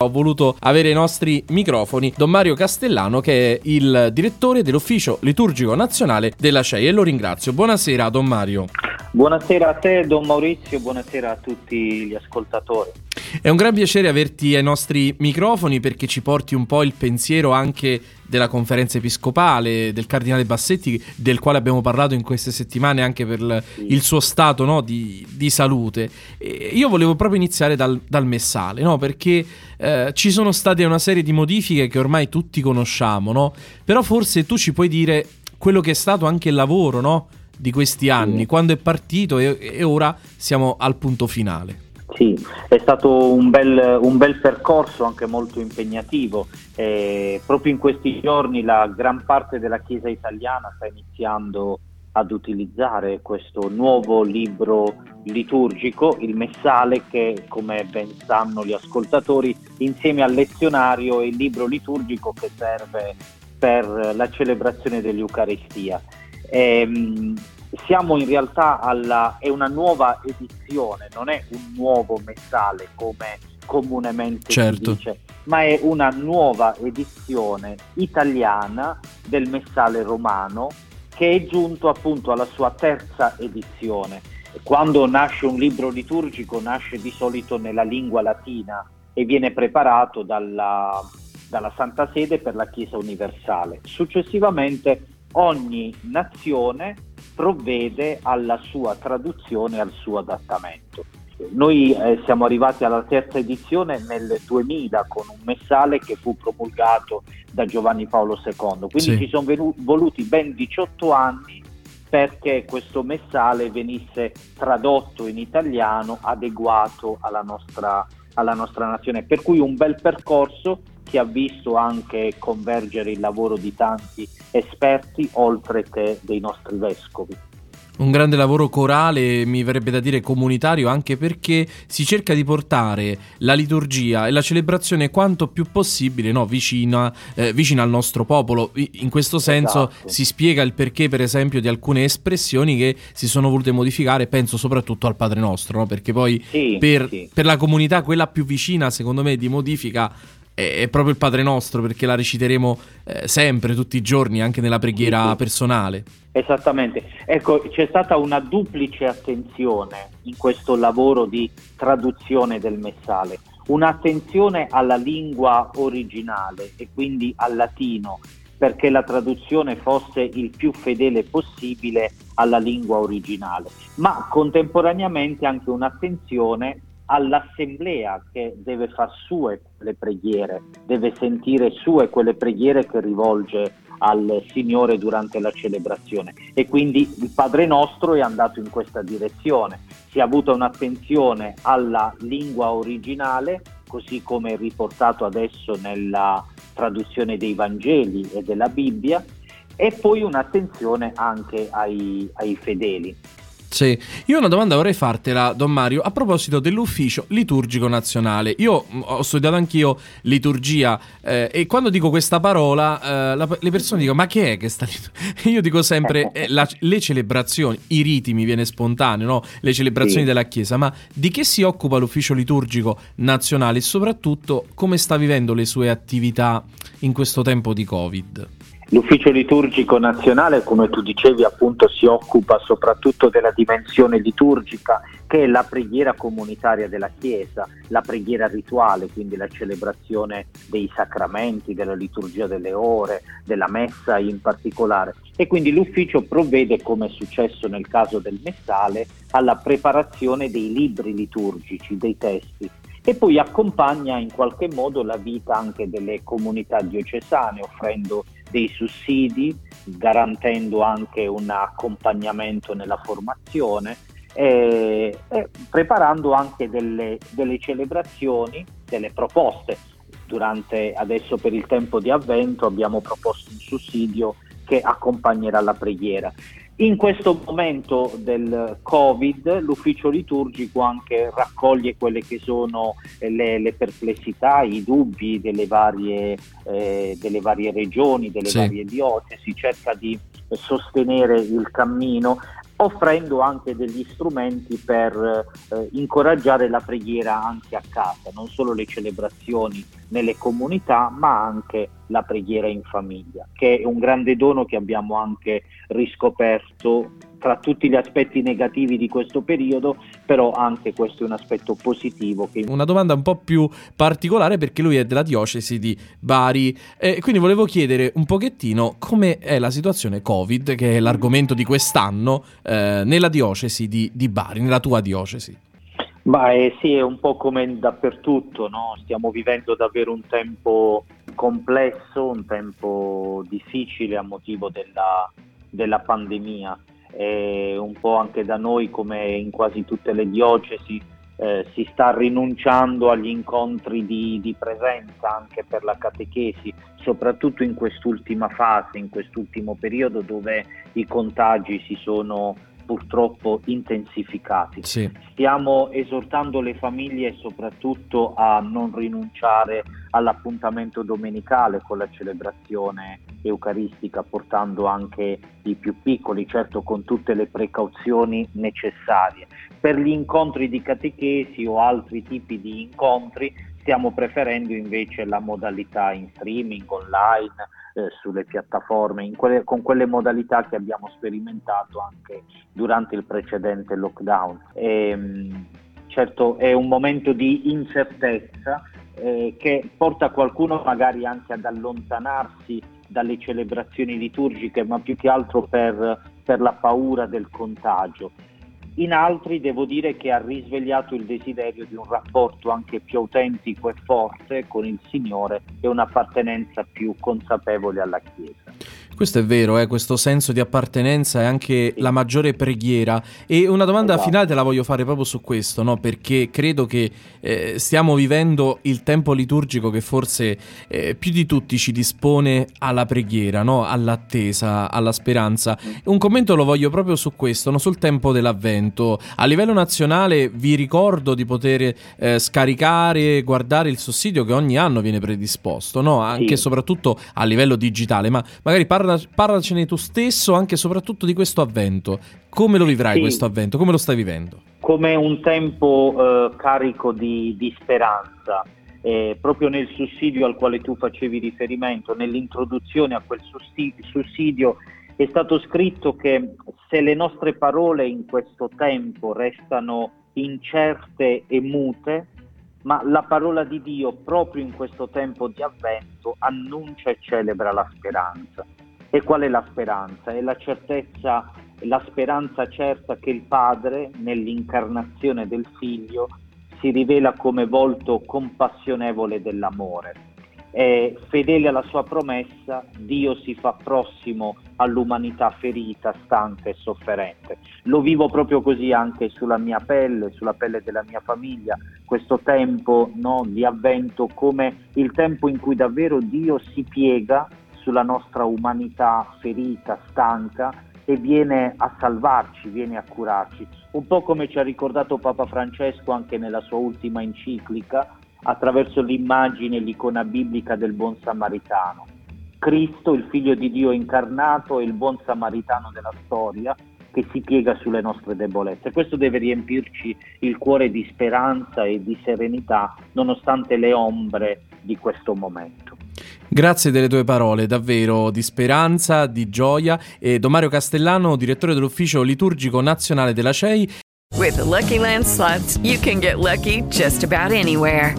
Ho voluto avere ai nostri microfoni Don Mario Castellano che è il direttore dell'Ufficio Liturgico Nazionale della CEI e lo ringrazio. Buonasera Don Mario. Buonasera a te Don Maurizio, buonasera a tutti gli ascoltatori. È un gran piacere averti ai nostri microfoni perché ci porti un po' il pensiero anche della conferenza episcopale, del cardinale Bassetti, del quale abbiamo parlato in queste settimane anche per il suo stato no, di, di, salute. E io volevo proprio iniziare dal, dal messale, no, perché eh, ci sono state una serie di modifiche che ormai tutti conosciamo, no? però forse tu ci puoi dire quello che è stato anche il lavoro no, di questi anni, quando è partito e, e ora siamo al punto finale. Sì, è stato un bel, un bel percorso anche molto impegnativo. Eh, proprio in questi giorni la gran parte della Chiesa italiana sta iniziando ad utilizzare questo nuovo libro liturgico, il Messale, che come ben sanno gli ascoltatori, insieme al lezionario è il libro liturgico che serve per la celebrazione dell'Eucaristia. Eh, siamo in realtà alla, è una nuova edizione, non è un nuovo messale come comunemente certo. si dice, ma è una nuova edizione italiana del messale romano che è giunto appunto alla sua terza edizione. Quando nasce un libro liturgico nasce di solito nella lingua latina e viene preparato dalla, dalla Santa Sede per la Chiesa universale. Successivamente ogni nazione provvede alla sua traduzione e al suo adattamento. Noi eh, siamo arrivati alla terza edizione nel 2000 con un messale che fu promulgato da Giovanni Paolo II, quindi sì. ci sono venu- voluti ben 18 anni perché questo messale venisse tradotto in italiano adeguato alla nostra, alla nostra nazione. Per cui un bel percorso che ha visto anche convergere il lavoro di tanti esperti oltre che dei nostri vescovi. Un grande lavoro corale, mi verrebbe da dire comunitario, anche perché si cerca di portare la liturgia e la celebrazione quanto più possibile no, vicina, eh, vicina, al nostro popolo. In questo senso esatto. si spiega il perché, per esempio, di alcune espressioni che si sono volute modificare, penso soprattutto al Padre Nostro, no? perché poi sì, per, sì. per la comunità, quella più vicina, secondo me, di modifica è proprio il Padre Nostro perché la reciteremo eh, sempre, tutti i giorni, anche nella preghiera personale. Esattamente, ecco c'è stata una duplice attenzione in questo lavoro di traduzione del messale, un'attenzione alla lingua originale e quindi al latino perché la traduzione fosse il più fedele possibile alla lingua originale, ma contemporaneamente anche un'attenzione all'assemblea che deve far sue le preghiere, deve sentire sue quelle preghiere che rivolge al Signore durante la celebrazione e quindi il Padre nostro è andato in questa direzione, si è avuta un'attenzione alla lingua originale, così come riportato adesso nella traduzione dei Vangeli e della Bibbia, e poi un'attenzione anche ai, ai fedeli. Sì, io una domanda vorrei fartela, Don Mario, a proposito dell'ufficio liturgico nazionale. Io mm, ho studiato anch'io liturgia eh, e quando dico questa parola eh, la, le persone dicono ma che è che sta liturgia? Io dico sempre eh, la, le celebrazioni, i riti mi viene spontaneo, no? le celebrazioni sì. della Chiesa, ma di che si occupa l'ufficio liturgico nazionale e soprattutto come sta vivendo le sue attività in questo tempo di Covid? L'ufficio liturgico nazionale, come tu dicevi, appunto si occupa soprattutto della dimensione liturgica, che è la preghiera comunitaria della Chiesa, la preghiera rituale, quindi la celebrazione dei sacramenti, della liturgia delle ore, della messa in particolare. E quindi l'ufficio provvede, come è successo nel caso del Messale, alla preparazione dei libri liturgici, dei testi e poi accompagna in qualche modo la vita anche delle comunità diocesane, offrendo dei sussidi, garantendo anche un accompagnamento nella formazione e, e preparando anche delle, delle celebrazioni, delle proposte. Durante adesso per il tempo di avvento abbiamo proposto un sussidio che accompagnerà la preghiera. In questo momento del Covid l'ufficio liturgico anche raccoglie quelle che sono le, le perplessità, i dubbi delle varie, eh, delle varie regioni, delle sì. varie diocesi, cerca di sostenere il cammino offrendo anche degli strumenti per eh, incoraggiare la preghiera anche a casa, non solo le celebrazioni nelle comunità, ma anche la preghiera in famiglia, che è un grande dono che abbiamo anche riscoperto tra tutti gli aspetti negativi di questo periodo, però anche questo è un aspetto positivo. Che... Una domanda un po' più particolare perché lui è della diocesi di Bari e quindi volevo chiedere un pochettino come è la situazione Covid, che è l'argomento di quest'anno, eh, nella diocesi di, di, Bari, nella tua diocesi. Beh, sì, è un po' come dappertutto, no? stiamo vivendo davvero un tempo complesso, un tempo difficile a motivo della, della pandemia e un po' anche da noi come in quasi tutte le diocesi eh, si sta rinunciando agli incontri di, di, presenza anche per la catechesi, soprattutto in quest'ultima fase, in quest'ultimo periodo dove i contagi si sono purtroppo intensificati. Sì. Stiamo esortando le famiglie soprattutto a non rinunciare all'appuntamento domenicale con la celebrazione eucaristica, portando anche i più piccoli, certo con tutte le precauzioni necessarie. Per gli incontri di catechesi o altri tipi di incontri stiamo preferendo invece la modalità in streaming, online, eh, sulle piattaforme, quelle, con quelle modalità che abbiamo sperimentato anche durante il precedente lockdown. E, ehm, certo è un momento di incertezza eh, che porta qualcuno magari anche ad allontanarsi dalle celebrazioni liturgiche, ma più che altro per, per la paura del contagio in altri devo dire che ha risvegliato il desiderio di un rapporto anche più autentico e forte con il Signore e un'appartenenza più consapevole alla Chiesa. Questo è vero, eh, questo senso di appartenenza e anche sì. la maggiore preghiera. E una domanda esatto. finale te la voglio fare proprio su questo, no? perché credo che eh, stiamo vivendo il tempo liturgico che forse eh, più di tutti ci dispone alla preghiera, no? all'attesa, alla speranza. Un commento lo voglio proprio su questo, no? sul tempo dell'avvento. A livello nazionale vi ricordo di poter eh, scaricare, guardare il sussidio che ogni anno viene predisposto, anche sì. e soprattutto a livello digitale, ma magari parla parla, parlacene tu stesso anche e soprattutto di questo avvento. Come lo vivrai sì. questo avvento? Come lo stai vivendo? Come un tempo eh, carico di, di speranza. Eh, proprio nel sussidio al quale tu facevi riferimento, nell'introduzione a quel sussidio, è stato scritto che se le nostre parole in questo tempo restano incerte e mute, ma la parola di Dio proprio in questo tempo di avvento annuncia e celebra la speranza. E qual è la speranza? È la certezza, la speranza certa che il Padre, nell'incarnazione del Figlio, si rivela come volto compassionevole dell'amore. È fedele alla sua promessa, Dio si fa prossimo all'umanità ferita, stanca e sofferente. Lo vivo proprio così anche sulla mia pelle, sulla pelle della mia famiglia, questo tempo no, di avvento come il tempo in cui davvero Dio si piega sulla nostra umanità ferita, stanca e viene a salvarci, viene a curarci. Un po' come ci ha ricordato Papa Francesco anche nella sua ultima enciclica, attraverso l'immagine l'icona biblica del buon samaritano. Cristo, il figlio di Dio incarnato, è il buon samaritano della storia che si piega sulle nostre debolezze. Questo deve riempirci il cuore di speranza e di serenità nonostante le ombre di questo momento. Grazie delle tue parole, davvero di speranza, di gioia. E Don Mario Castellano, direttore dell'Ufficio Liturgico Nazionale della CEI. With the Lucky Land slots, you can get lucky just about anywhere.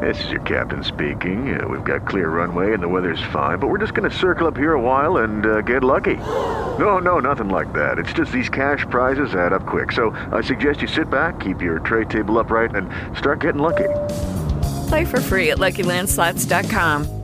This is your captain speaking. Uh, we've got clear runway and the weather's fine, but we're just going to circle up here a while and uh, get lucky. No, no, nothing like that. It's just these cash prizes add up quick. So I suggest you sit back, keep your tray table upright, and start getting lucky. Play for free at LuckyLandSlots.com.